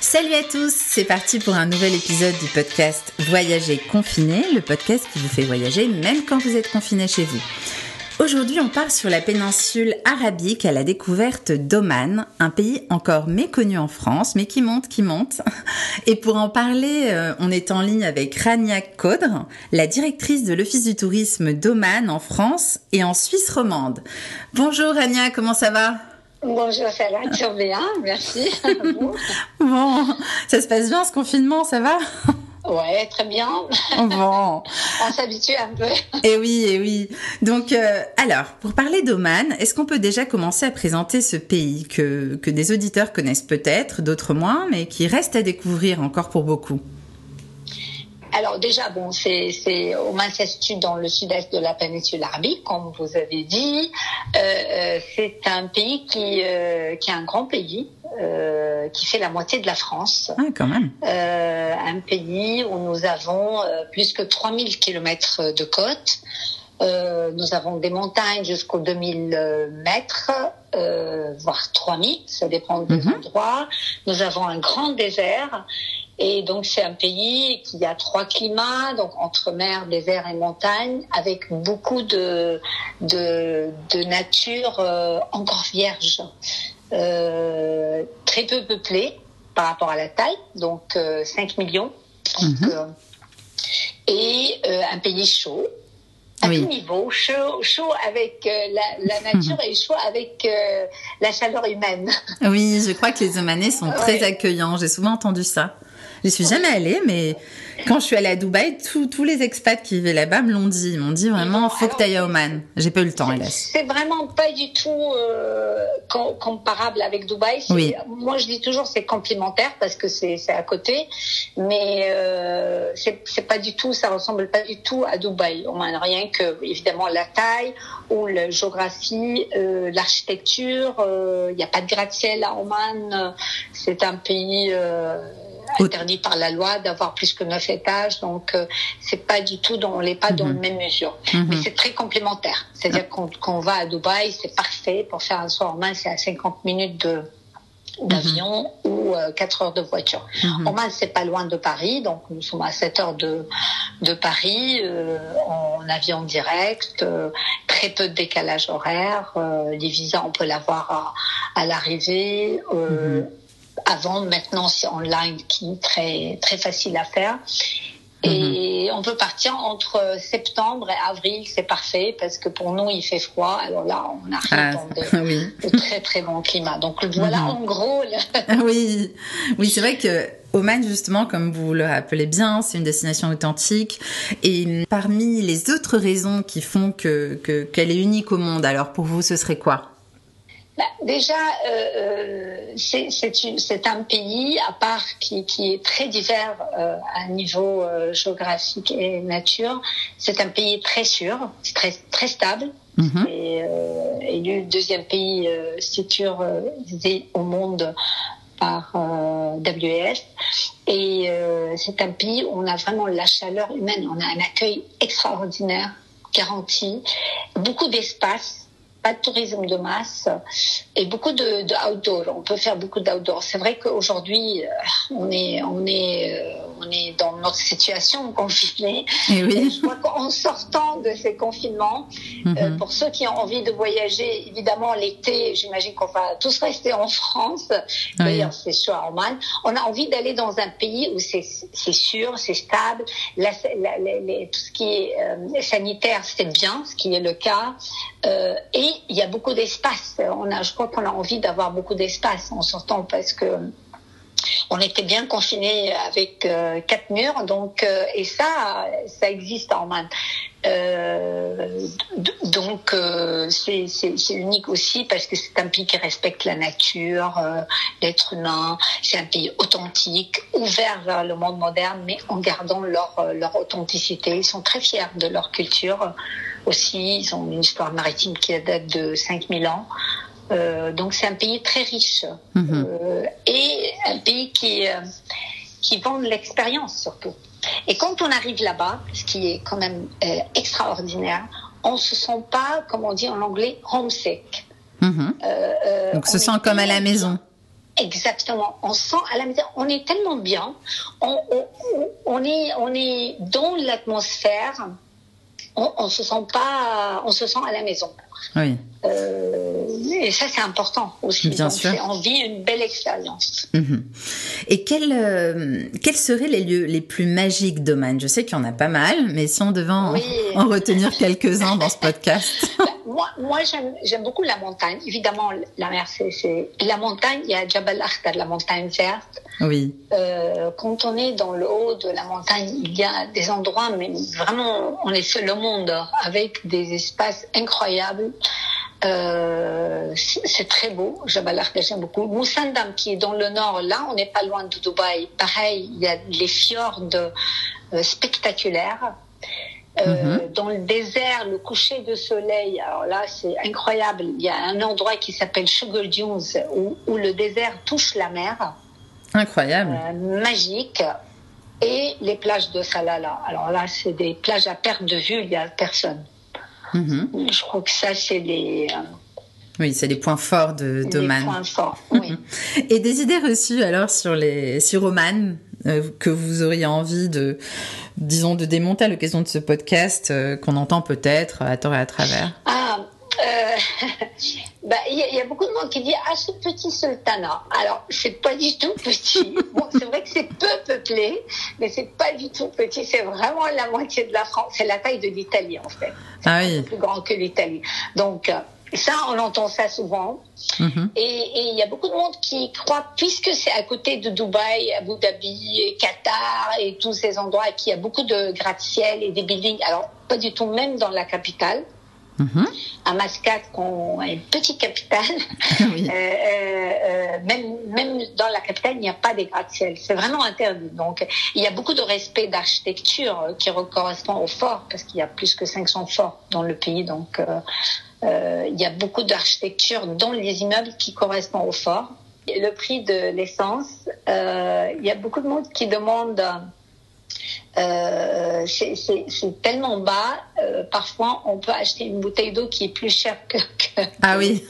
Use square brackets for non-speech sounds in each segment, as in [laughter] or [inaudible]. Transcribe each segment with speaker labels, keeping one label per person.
Speaker 1: Salut à tous, c'est parti pour un nouvel épisode du podcast Voyager confiné, le podcast qui vous fait voyager même quand vous êtes confiné chez vous. Aujourd'hui, on part sur la péninsule arabique à la découverte d'Oman, un pays encore méconnu en France, mais qui monte, qui monte. Et pour en parler, euh, on est en ligne avec Rania Kodre, la directrice de l'Office du tourisme d'Oman en France et en Suisse romande. Bonjour Rania, comment ça va?
Speaker 2: Bonjour, va très bien, merci. [laughs]
Speaker 1: bon, ça se passe bien ce confinement, ça va?
Speaker 2: Ouais, très bien.
Speaker 1: Bon. [laughs]
Speaker 2: On s'habitue un peu.
Speaker 1: Et eh oui, et eh oui. Donc, euh, alors, pour parler d'Oman, est-ce qu'on peut déjà commencer à présenter ce pays que, que des auditeurs connaissent peut-être, d'autres moins, mais qui reste à découvrir encore pour beaucoup?
Speaker 2: Alors déjà, bon, c'est, se situe dans le sud-est de la péninsule arabique, comme vous avez dit. Euh, euh c'est un pays qui, euh, qui est un grand pays, euh, qui fait la moitié de la France.
Speaker 1: Ah, quand même.
Speaker 2: Euh, un pays où nous avons euh, plus que 3000 kilomètres de côte. Euh, nous avons des montagnes jusqu'aux 2000 mètres, euh, voire 3000, ça dépend des mhm. endroits. Nous avons un grand désert et donc c'est un pays qui a trois climats, donc entre mer, désert et montagne, avec beaucoup de de, de nature euh, encore vierge, euh, très peu peuplée par rapport à la taille, donc euh, 5 millions, donc, euh, et euh, un pays chaud. À oui. tout niveau, chaud, chaud avec la, la, [laughs] nature et chaud avec la chaleur humaine.
Speaker 1: Oui, je crois que les Omanais sont très accueillants. J'ai souvent entendu ça. Je suis jamais allée, mais quand je suis allée à Dubaï, tous les expats qui vivaient là-bas me l'ont dit. Ils m'ont dit vraiment, faut que tu ailles à Oman. J'ai pas eu le temps, hélas.
Speaker 2: C'est vraiment pas du tout euh, comparable avec Dubaï. Oui. Moi, je dis toujours c'est complémentaire parce que c'est à côté, mais euh, c'est pas du tout, ça ressemble pas du tout à Dubaï. Oman, rien que évidemment la taille ou la géographie, euh, l'architecture. Il euh, n'y a pas de gratte-ciel à Oman. C'est un pays. Euh, interdit par la loi d'avoir plus que neuf étages. Donc, euh, c'est pas du tout, dans, on n'est pas dans la mhm. même mesure. Mhm. Mais c'est très complémentaire. C'est-à-dire ah. qu'on quand on va à Dubaï, c'est parfait pour faire un soir en main, c'est à 50 minutes de d'avion mhm. ou euh, 4 heures de voiture. En Oman, c'est pas loin de Paris, donc nous sommes à 7 heures de, de Paris, euh, en avion direct, euh, très peu de décalage horaire, euh, les visas, on peut l'avoir à, à l'arrivée. Avant, maintenant, c'est online qui est très, très facile à faire. Et mhm. on peut partir entre septembre et avril, c'est parfait parce que pour nous il fait froid. Alors là, on arrive ah, dans [laughs] de, très très bon climat. Donc voilà mhm. en gros. [laughs]
Speaker 1: oui, oui, c'est vrai que Oman, justement, comme vous le rappelez bien, c'est une destination authentique. Et parmi les autres raisons qui font que qu'elle est unique au monde, alors pour vous, ce serait quoi?
Speaker 2: Bah, déjà, euh, euh c'est un pays, à part qui, qui est très divers euh, à niveau euh, géographique et nature, c'est un pays très sûr, très, très stable. Mm et, euh, élu deuxième pays sécurisé au monde par WS. Et c'est un pays où on a vraiment la chaleur humaine, on a un accueil extraordinaire, garanti, beaucoup d'espace pas de tourisme de masse et beaucoup de, de outdoor. On peut faire beaucoup d'outdoor. C'est vrai qu'aujourd'hui, euh, on est, on est, euh, on est dans notre situation confinée. Et oui. Et je crois qu'en sortant de ces confinements, euh, mhm. pour ceux qui ont envie de voyager, évidemment l'été, j'imagine qu'on va tous rester en France. D'ailleurs, c'est sûr Oman. On a envie d'aller dans un pays où c'est sûr, c'est stable. La, la, les, tout ce qui est sanitaire, c'est bien, ce qui est le cas. et il y a beaucoup d'espace. On a, je crois qu'on a envie d'avoir beaucoup d'espace en sortant parce que on était bien confinés avec euh, quatre murs, donc euh, et ça, ça existe en Oman. Euh, donc euh, c'est unique aussi parce que c'est un pays qui respecte la nature, l'être humain. C'est un pays authentique, ouvert vers le monde moderne, mais en gardant leur leur authenticité. Ils sont très fiers de leur culture aussi. Ils ont une histoire maritime qui date de 5000 ans. Euh, donc c'est un pays très riche mhm. euh, et un pays qui euh, qui vend l'expérience surtout. Et quand on arrive là-bas, ce qui est quand même euh, extraordinaire, on se sent pas, comme on dit en anglais, homesick.
Speaker 1: Mhm. donc se sent comme à la maison.
Speaker 2: Exactement. On sent à la maison, on est tellement bien, on, on, on est, on est dans l'atmosphère, on, on se sent pas, on se sent à la maison.
Speaker 1: Oui.
Speaker 2: Euh, et ça, c'est important aussi.
Speaker 1: Bien
Speaker 2: Donc,
Speaker 1: sûr.
Speaker 2: On vit une belle expérience.
Speaker 1: Mhm. Et quels, euh, quels seraient les lieux les plus magiques d'Oman? Je sais qu'il y en a pas mal, mais si on devait en,
Speaker 2: Oui.
Speaker 1: en retenir quelques-uns dans ce podcast. [laughs]
Speaker 2: Bah, moi, moi j'aime, beaucoup la montagne. Évidemment, la mer, c'est, c'est la montagne. Il y a Jabal Akhtar, la montagne verte.
Speaker 1: Oui.
Speaker 2: Euh, quand on est dans le haut de la montagne, il y a des endroits, mais vraiment, on est seul au monde, avec des espaces incroyables. Euh, c'est très beau, Jabal j'aime beaucoup. Moussandam, qui est dans le nord, là, on n'est pas loin de Dubaï. Pareil, il y a les fjords euh, spectaculaires. Euh, Dans le désert, le coucher de soleil, alors là, c'est incroyable. Il y a un endroit qui s'appelle Sugar Dunes, où, où le désert touche la mer
Speaker 1: Incroyable.
Speaker 2: magique et les plages de Salala. Alors là, c'est des plages à perte de vue, il n'y a personne.
Speaker 1: Mhm.
Speaker 2: Je crois que ça, c'est les, euh,
Speaker 1: Oui, c'est les points forts de d'Oman.
Speaker 2: points forts. Oui.
Speaker 1: Et des idées reçues alors sur les sur Oman euh, que vous auriez envie de disons de démonter à l'occasion de ce podcast euh, qu'on entend peut-être à tort et à travers?
Speaker 2: Ah, euh, [laughs] bah, il y, y a beaucoup de monde qui dit ah ce petit sultanat. Alors c'est pas du tout petit. [laughs] Bon, c'est vrai que c'est peu peuplé, mais c'est pas du tout petit. C'est vraiment la moitié de la France. C'est la taille de l'Italie en fait.
Speaker 1: Ah oui.
Speaker 2: plus grand que l'Italie. Donc euh, ça, on entend ça souvent.
Speaker 1: Mhm.
Speaker 2: Et et il y a beaucoup de monde qui croit, puisque c'est à côté de Dubaï, Abu Dhabi, et Qatar et tous ces endroits, et qu'il y a beaucoup de gratte-ciel et des buildings. Alors, pas du tout, même dans la capitale.
Speaker 1: Mhm.
Speaker 2: À Mascate, qu'on a une petite capitale, [laughs]
Speaker 1: Oui.
Speaker 2: euh, euh, euh, même, même dans la capitale, il n'y a pas des gratte-ciel. C'est vraiment interdit. Donc, il y a beaucoup de respect d'architecture qui correspond au fort, parce qu'il y a plus que 500 forts dans le pays. Donc, euh, euh, il y a beaucoup d'architecture dans les immeubles qui correspond au fort. Le prix de l'essence, euh, il y a beaucoup de monde qui demande. Euh, c'est- c'est c'est tellement bas. euh, parfois, on peut acheter une bouteille d'eau qui est plus chère que. que
Speaker 1: Ah oui.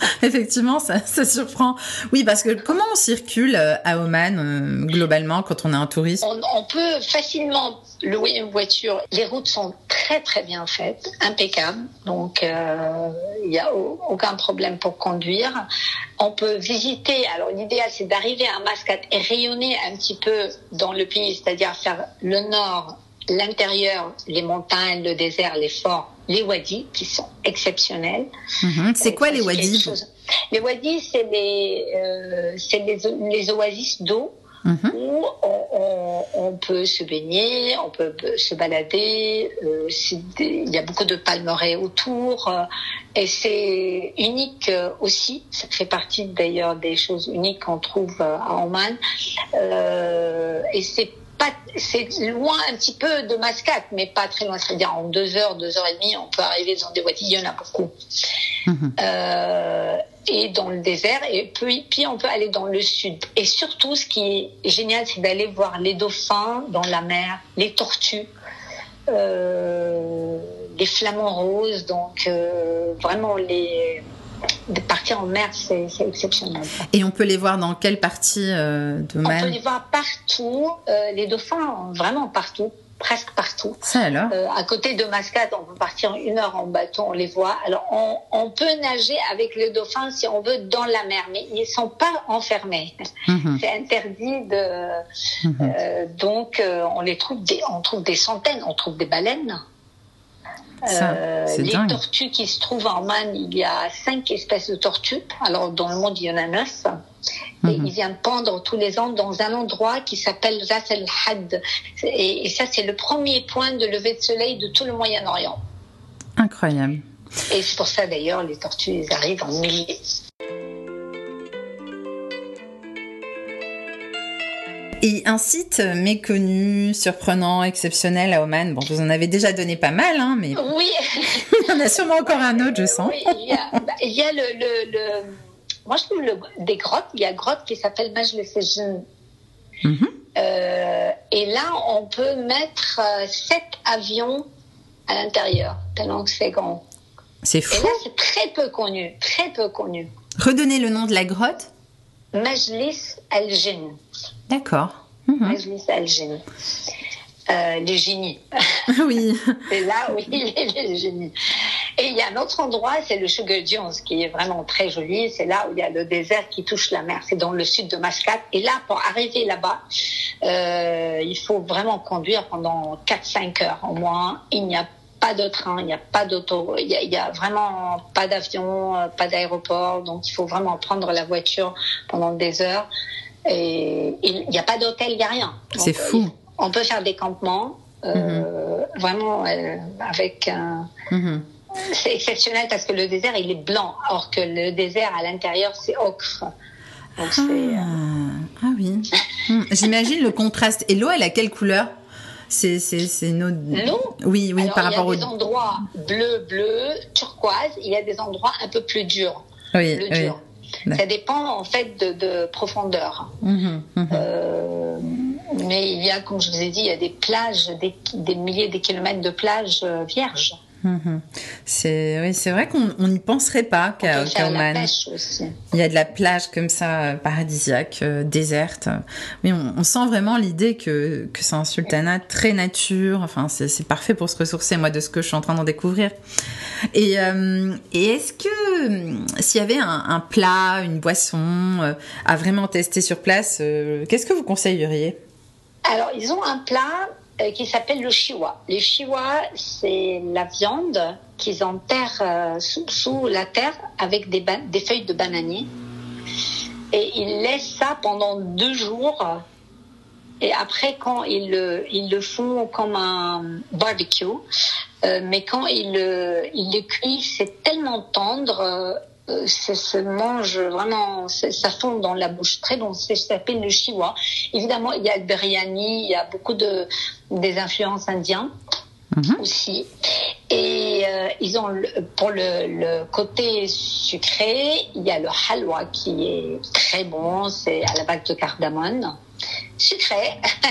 Speaker 1: [laughs] Effectivement, ça, surprend. Oui, parce que comment on circule euh, à Oman euh, globalement quand on est un touriste?
Speaker 2: On, peut facilement louer une voiture. Les routes sont très très bien faites, impeccables. Donc euh, il n'y a au- aucun problème pour conduire. On peut visiter. Alors l'idéal c'est d'arriver à Mascate et rayonner un petit peu dans le pays, c'est-à-dire faire le nord, l'intérieur, les montagnes, le désert, les forts, les wadis qui sont exceptionnels.
Speaker 1: Mhm. C'est quoi les wadis.
Speaker 2: Les wadis, c'est les, euh, les, les oasis d'eau
Speaker 1: Mhm.
Speaker 2: où on, on- on peut se baigner, on peut se balader. euh, des- il y a beaucoup de palmeraies autour euh, et c'est unique euh, aussi. Ça fait partie d'ailleurs des choses uniques qu'on trouve à Oman. Et c'est pas, c'est loin un petit peu de Mascate, mais pas très loin. C'est-à-dire en deux heures, deux heures et demie, on peut arriver dans des wadis. Il y en a beaucoup.
Speaker 1: Mhm.
Speaker 2: Euh, et dans le désert, et puis, puis on peut aller dans le sud. Et surtout, ce qui est génial, c'est d'aller voir les dauphins dans la mer, les tortues, euh, les flamants roses. Donc, euh, vraiment, les, de partir en mer, c'est exceptionnel.
Speaker 1: Et on peut les voir dans quelle partie euh,
Speaker 2: On peut les voir partout, euh, les dauphins, vraiment partout, presque partout.
Speaker 1: Ça alors?
Speaker 2: Euh, à côté de Mascate, on peut partir une heure en bateau, on les voit. Alors, on, on peut nager avec le dauphin si on veut dans la mer, mais ils sont pas enfermés.
Speaker 1: Mhm.
Speaker 2: C'est interdit de. Euh, donc, euh, on les trouve des, on trouve des centaines, on trouve des baleines.
Speaker 1: Ça,
Speaker 2: Euh, les
Speaker 1: dingue.
Speaker 2: tortues qui se trouvent en Man, il y a cinq espèces de tortues. Alors dans le monde, il y en a neuf. Et
Speaker 1: Mhm.
Speaker 2: ils viennent pendre tous les ans dans un endroit qui s'appelle Ras el Had. Et, et ça, c'est le premier point de lever de soleil de tout le Moyen-Orient.
Speaker 1: Incroyable.
Speaker 2: Et c'est pour ça d'ailleurs, les tortues, ils arrivent en milliers.
Speaker 1: Et un site méconnu, surprenant, exceptionnel à Oman. Bon, vous en avez déjà donné pas mal, hein, mais
Speaker 2: Oui, [laughs]
Speaker 1: il y en a sûrement encore un autre, je sens.
Speaker 2: oui il y a, bah, il y a le, le, le- Moi, je trouve le, des grottes. Il y a une grotte qui s'appelle Majle Sejn.
Speaker 1: Mhm.
Speaker 2: Euh, et là, on peut mettre euh, sept avions à l'intérieur, tellement que c'est grand.
Speaker 1: C'est
Speaker 2: Et
Speaker 1: fou.
Speaker 2: là, c'est très peu connu, très peu connu.
Speaker 1: Redonnez le nom de la grotte.
Speaker 2: Majlis Al-Jinn.
Speaker 1: D'accord.
Speaker 2: Mhm. Majlis Al-Jinn. Euh, les génies. [laughs]
Speaker 1: Oui. [laughs]
Speaker 2: c'est là où il est les génies. Et il y a un autre endroit, c'est le Sugar Dunes, qui est vraiment très joli. C'est là où il y a le désert qui touche la mer. C'est dans le sud de Mascate. Et là, pour arriver là-bas, euh, il faut vraiment conduire pendant 4-5 heures au moins. Il n'y a pas de train, il n'y a pas d'auto, il y a, vraiment pas d'avion, euh, pas d'aéroport. Donc, il faut vraiment prendre la voiture pendant des heures. Et il n'y a pas d'hôtel, il n'y a rien.
Speaker 1: C'est fou.
Speaker 2: On peut faire des campements, euh, mhm. vraiment euh, avec un. Mhm. C'est exceptionnel parce que le désert il est blanc, or que le désert à l'intérieur c'est ocre.
Speaker 1: ah. ah oui. [laughs] Hmm. J'imagine le contraste. Et l'eau, elle a quelle couleur? C'est c'est
Speaker 2: L'eau
Speaker 1: Oui, oui, par rapport
Speaker 2: au. Il y a des endroits bleu, bleu, turquoise. Il y a des endroits un peu plus durs.
Speaker 1: Oui, oui.
Speaker 2: Ça dépend en fait de, profondeur. Mhm, mhm. Euh, mais il y a, comme je vous ai dit, il y a des plages, des, milliers de kilomètres de plages euh, vierges.
Speaker 1: Mhm. C'est oui, c'est vrai qu'on n'y penserait pas qu'à Oman. Il y a de la plage comme ça euh, paradisiaque, euh, déserte. Mais on, sent vraiment l'idée que que c'est un sultanat très nature. Enfin, c'est parfait pour se ressourcer. Moi, de ce que je suis en train d'en découvrir. Et euh, et est-ce que s'il y avait un, un, plat, une boisson à vraiment tester sur place, qu'est-ce que vous conseilleriez?
Speaker 2: Alors, ils ont un plat qui s'appelle le chiwa. Le chiwa, c'est la viande qu'ils enterrent euh, sous, la terre avec des, feuilles de bananier. Et ils laissent ça pendant deux jours. Et après, quand ils le, ils le font comme un barbecue, euh, mais quand ils le, ils le cuisent, c'est tellement tendre euh, ça se mange vraiment, ça fond dans la bouche très bon. Ça s'appelle le chiwa. Évidemment, il y a le biryani, il y a beaucoup de des influences indiennes. Mhm. aussi. Et euh, ils ont pour le, le, côté sucré, il y a le halwa qui est très bon, c'est à la base de cardamone sucré. [laughs]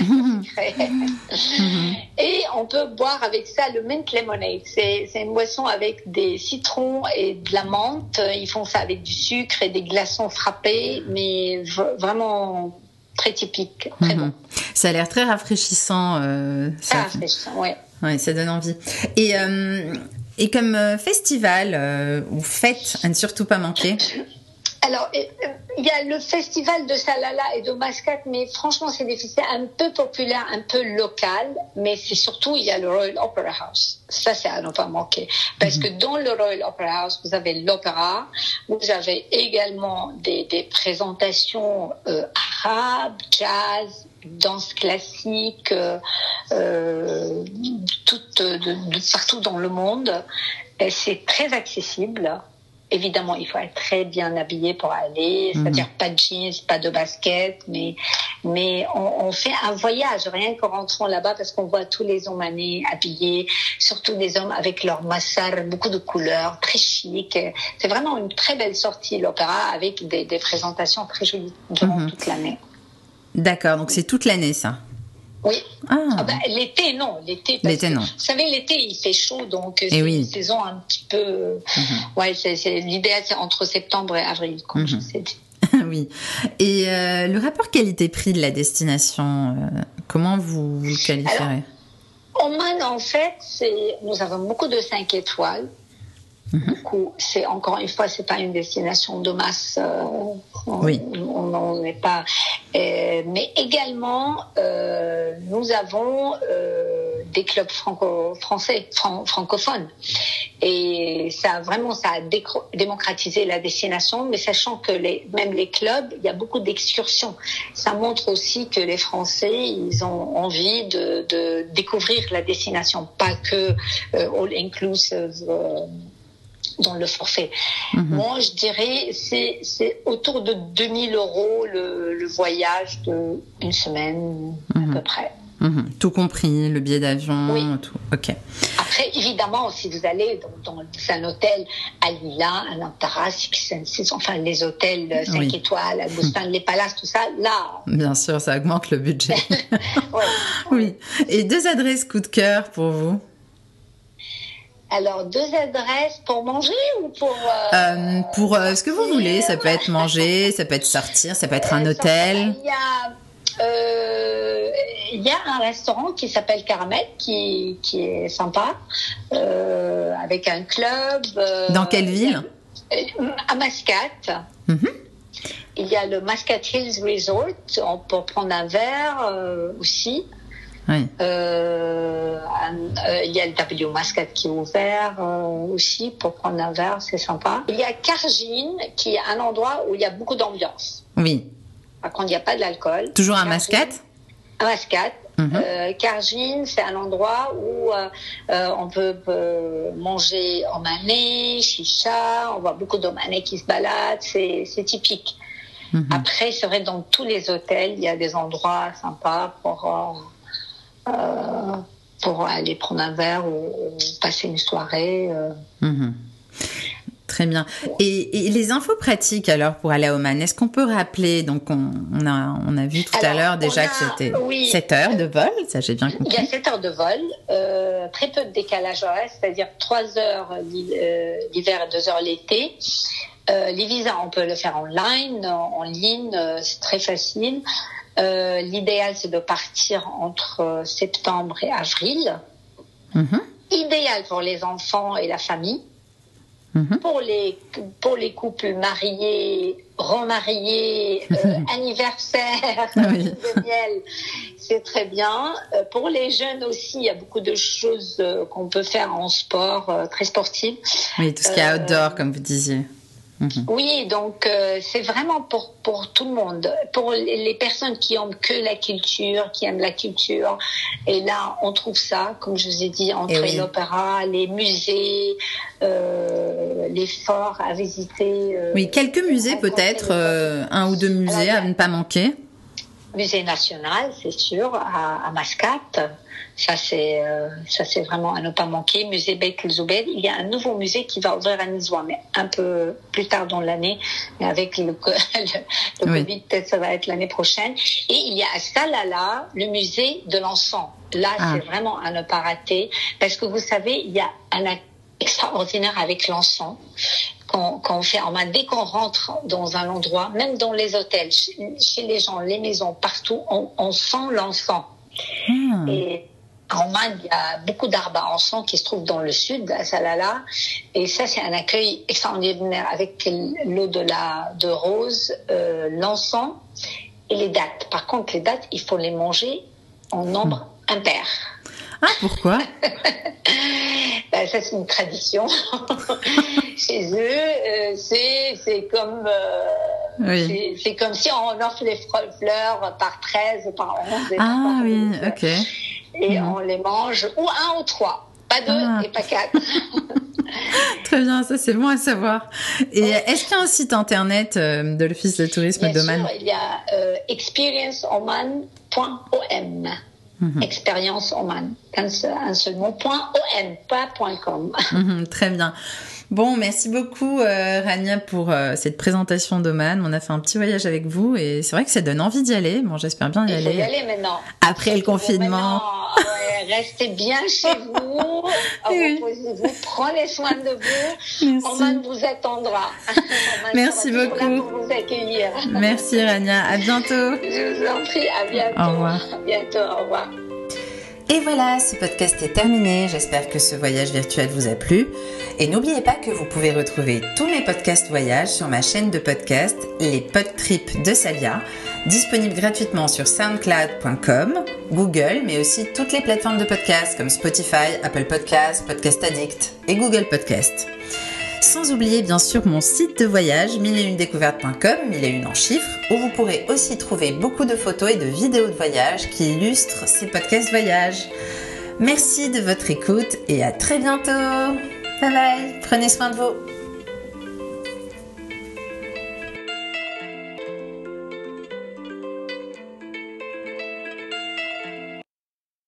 Speaker 2: Mhm. Et on peut boire avec ça le mint lemonade. C'est une boisson avec des citrons et de la menthe. Ils font ça avec du sucre et des glaçons frappés, mais vraiment très typique, très mhm. bon.
Speaker 1: Ça a l'air très rafraîchissant. Euh,
Speaker 2: ça... Très rafraîchissant, ouais.
Speaker 1: Ouais, ça donne envie. Et, euh, et comme euh, festival euh, ou fête à ne surtout pas manquer [coughs]
Speaker 2: alors, euh, il y a le festival de Salala et de Mascate, mais franchement, c'est des festivals un peu populaires, un peu local, mais c'est surtout, il y a le Royal Opera House. Ça, c'est à ne pas manquer. Parce mhm. que dans le Royal Opera House, vous avez l'opéra, vous avez également des, des présentations euh, arabes, jazz, danse classique, euh, euh toutes de, de, partout dans le monde. Et c'est très accessible évidemment, il faut être très bien habillé pour aller, mhm. c'est-à-dire pas de jeans, pas de basket, mais mais on, on fait un voyage rien qu'en rentrant là-bas parce qu'on voit tous les Omanais habillés, surtout des hommes avec leur massar, beaucoup de couleurs, très chic. C'est vraiment une très belle sortie l'opéra avec des, des, présentations très jolies durant mhm. toute l'année.
Speaker 1: D'accord, donc c'est toute l'année ça.
Speaker 2: Oui. Ah. ah bah, l'été, non. L'été,
Speaker 1: l'été non. Vous
Speaker 2: savez, l'été, il fait chaud, donc eh c'est une saison un petit peu. Mhm. Ouais, c'est, l'idéal, c'est entre septembre et avril, comme je mhm. sais dit. [laughs]
Speaker 1: oui. Et euh, le rapport qualité-prix de la destination, euh, comment vous, le qualifierez
Speaker 2: Oman, en fait, c'est, nous avons beaucoup de 5 étoiles. Mhm. c'est encore une fois, c'est pas une destination de masse. Euh,
Speaker 1: oui.
Speaker 2: On n'en est pas. Euh, mais également, euh, nous avons euh, des clubs franco-français, francophones, et ça vraiment ça a démocratisé la destination. Mais sachant que les, même les clubs, il y a beaucoup d'excursions. Ça montre aussi que les Français, ils ont envie de, de découvrir la destination, pas que all inclusive dans le forfait. Mhm. Moi, je dirais c'est c'est autour de 2000 euros le, le voyage de une semaine à mhm. peu près.
Speaker 1: Mhm. Tout compris, le billet d'avion, oui. tout. Ok.
Speaker 2: Après, évidemment, si vous allez dans, dans un hôtel à Lila, à Nantara, enfin les hôtels 5 étoiles, à [laughs] Boston, les palaces, tout ça, là.
Speaker 1: Bien sûr, ça augmente le budget. [laughs] oui. Et deux adresses coup de cœur pour vous?
Speaker 2: Alors, deux adresses pour manger ou pour...
Speaker 1: Euh, pour ce que vous voulez, ça peut être [laughs] manger, ça peut être sortir, ça peut être un hôtel.
Speaker 2: Il y a euh, il y a un restaurant qui s'appelle Caramel qui, qui est sympa, euh, avec un club. Euh,
Speaker 1: Dans quelle ville?
Speaker 2: À Mascate. Mhm. Il y a le Mascate Hills Resort pour prendre un verre aussi. Oui. il y a le W Mascate qui est ouvert aussi pour prendre un verre, c'est sympa. Il y a Cargine qui est un endroit où il y a beaucoup d'ambiance.
Speaker 1: Oui.
Speaker 2: Par contre, il n'y a pas de l'alcool.
Speaker 1: Toujours un mascate
Speaker 2: Un mascate. Mm c'est un endroit où euh, euh, on peut manger en mané, chicha, on voit beaucoup d'omanais qui se baladent, c'est typique. Mhm. Après, c'est vrai, dans tous les hôtels, il y a des endroits sympas pour, pour aller prendre un verre ou, passer une soirée. Mhm.
Speaker 1: Très bien. Et, les infos pratiques alors pour aller à Oman, est-ce qu'on peut rappeler Donc on, a, on a vu tout à l'heure déjà que c'était 7 heures de vol, ça j'ai bien compris.
Speaker 2: Il y a 7 heures de vol, euh, très peu de décalage horaire, c'est-à-dire 3 heures euh, l'hiver et 2 heures l'été. Euh, les visas, on peut le faire online, en, ligne, c'est très facile. L'idéal, c'est de partir entre septembre et avril. Mhm. Idéal pour les enfants et la famille. Mhm. Pour les pour les couples mariés, remariés, euh, [laughs] anniversaire [laughs] de miel, c'est très bien. Euh, pour les jeunes aussi, il y a beaucoup de choses euh, qu'on peut faire en sport, très sportif.
Speaker 1: Oui, tout ce qui est outdoor, comme vous disiez.
Speaker 2: Mhm. Oui, donc euh, c'est vraiment pour, pour tout le monde. Pour les personnes qui ont que la culture, qui aiment la culture. Et là, on trouve ça, comme je vous ai dit, entre eh l'opéra, les musées, euh, les forts à visiter.
Speaker 1: Euh, oui, quelques musées peut-être, un ou deux musées à ne pas manquer.
Speaker 2: Musée national, c'est sûr, à, à Mascate. Ça, c'est euh, ça c'est vraiment à ne pas manquer. Musée Beit Zoubed. Il y a un nouveau musée qui va ouvrir à Nizwa, mais un peu plus tard dans l'année. Mais avec le, [laughs] le, Covid, peut-être ça va être l'année prochaine. Et il y a à Salala le musée de l'encens. Là, ah. c'est vraiment à ne pas rater. Parce que vous savez, il y a un extraordinaire avec l'encens qu'on on fait en main. Dès qu'on rentre dans un endroit, même dans les hôtels, chez, les gens, les maisons, partout, on, on sent l'encens. Hmm. Et en Oman, il y a beaucoup d'arbres à encens qui se trouvent dans le sud, à Salala. Et ça, c'est un accueil extraordinaire avec l'eau de la de rose, euh, l'encens et les dattes. Par contre, les dattes, il faut les manger en nombre hmm. impair.
Speaker 1: Ah, pourquoi? [laughs]
Speaker 2: Ben, Ça, c'est une tradition. [laughs] Chez eux, euh, c'est comme... Euh, c'est comme si on offre les fleurs par 13 par 11.
Speaker 1: Ah oui, ok.
Speaker 2: Et on les mange ou un ou trois, pas deux ah. et pas quatre. [laughs]
Speaker 1: Très bien, ça c'est bon à savoir. Et est-ce qu'il y a un site internet euh, de l'Office de tourisme d'Oman
Speaker 2: Il y a experienceoman.om. Mhm. Expérience Oman. Un seul, mot. Point .on, pas .com.
Speaker 1: Mhm, très bien. Bon, merci beaucoup euh, Rania pour euh, cette présentation d'Oman. On a fait un petit voyage avec vous et c'est vrai que ça donne envie d'y aller. Bon, j'espère bien y
Speaker 2: aller.
Speaker 1: y
Speaker 2: aller maintenant.
Speaker 1: Après le confinement.
Speaker 2: restez bien chez [laughs] vous, reposez-vous, prenez soin de vous. Oman vous attendra. [laughs]
Speaker 1: merci beaucoup.
Speaker 2: pour vous accueillir.
Speaker 1: Merci Rania. À bientôt.
Speaker 2: Je vous en prie. À bientôt.
Speaker 1: Au revoir.
Speaker 2: À bientôt. Au revoir.
Speaker 1: Et voilà, ce podcast est terminé. J'espère que ce voyage virtuel vous a plu. Et n'oubliez pas que vous pouvez retrouver tous mes podcasts voyages sur ma chaîne de podcast, les Podtrips de Salia, disponible gratuitement sur soundcloud.com, Google, mais aussi toutes les plateformes de podcasts comme Spotify, Apple Podcasts, Podcast Addict et Google Podcasts. Sans oublier bien sûr mon site de voyage 1001découvertes.com, 1001 en chiffres, où vous pourrez aussi trouver beaucoup de photos et de vidéos de voyage qui illustrent ces podcasts voyages. Merci de votre écoute et à très bientôt. Bye bye, prenez soin de vous.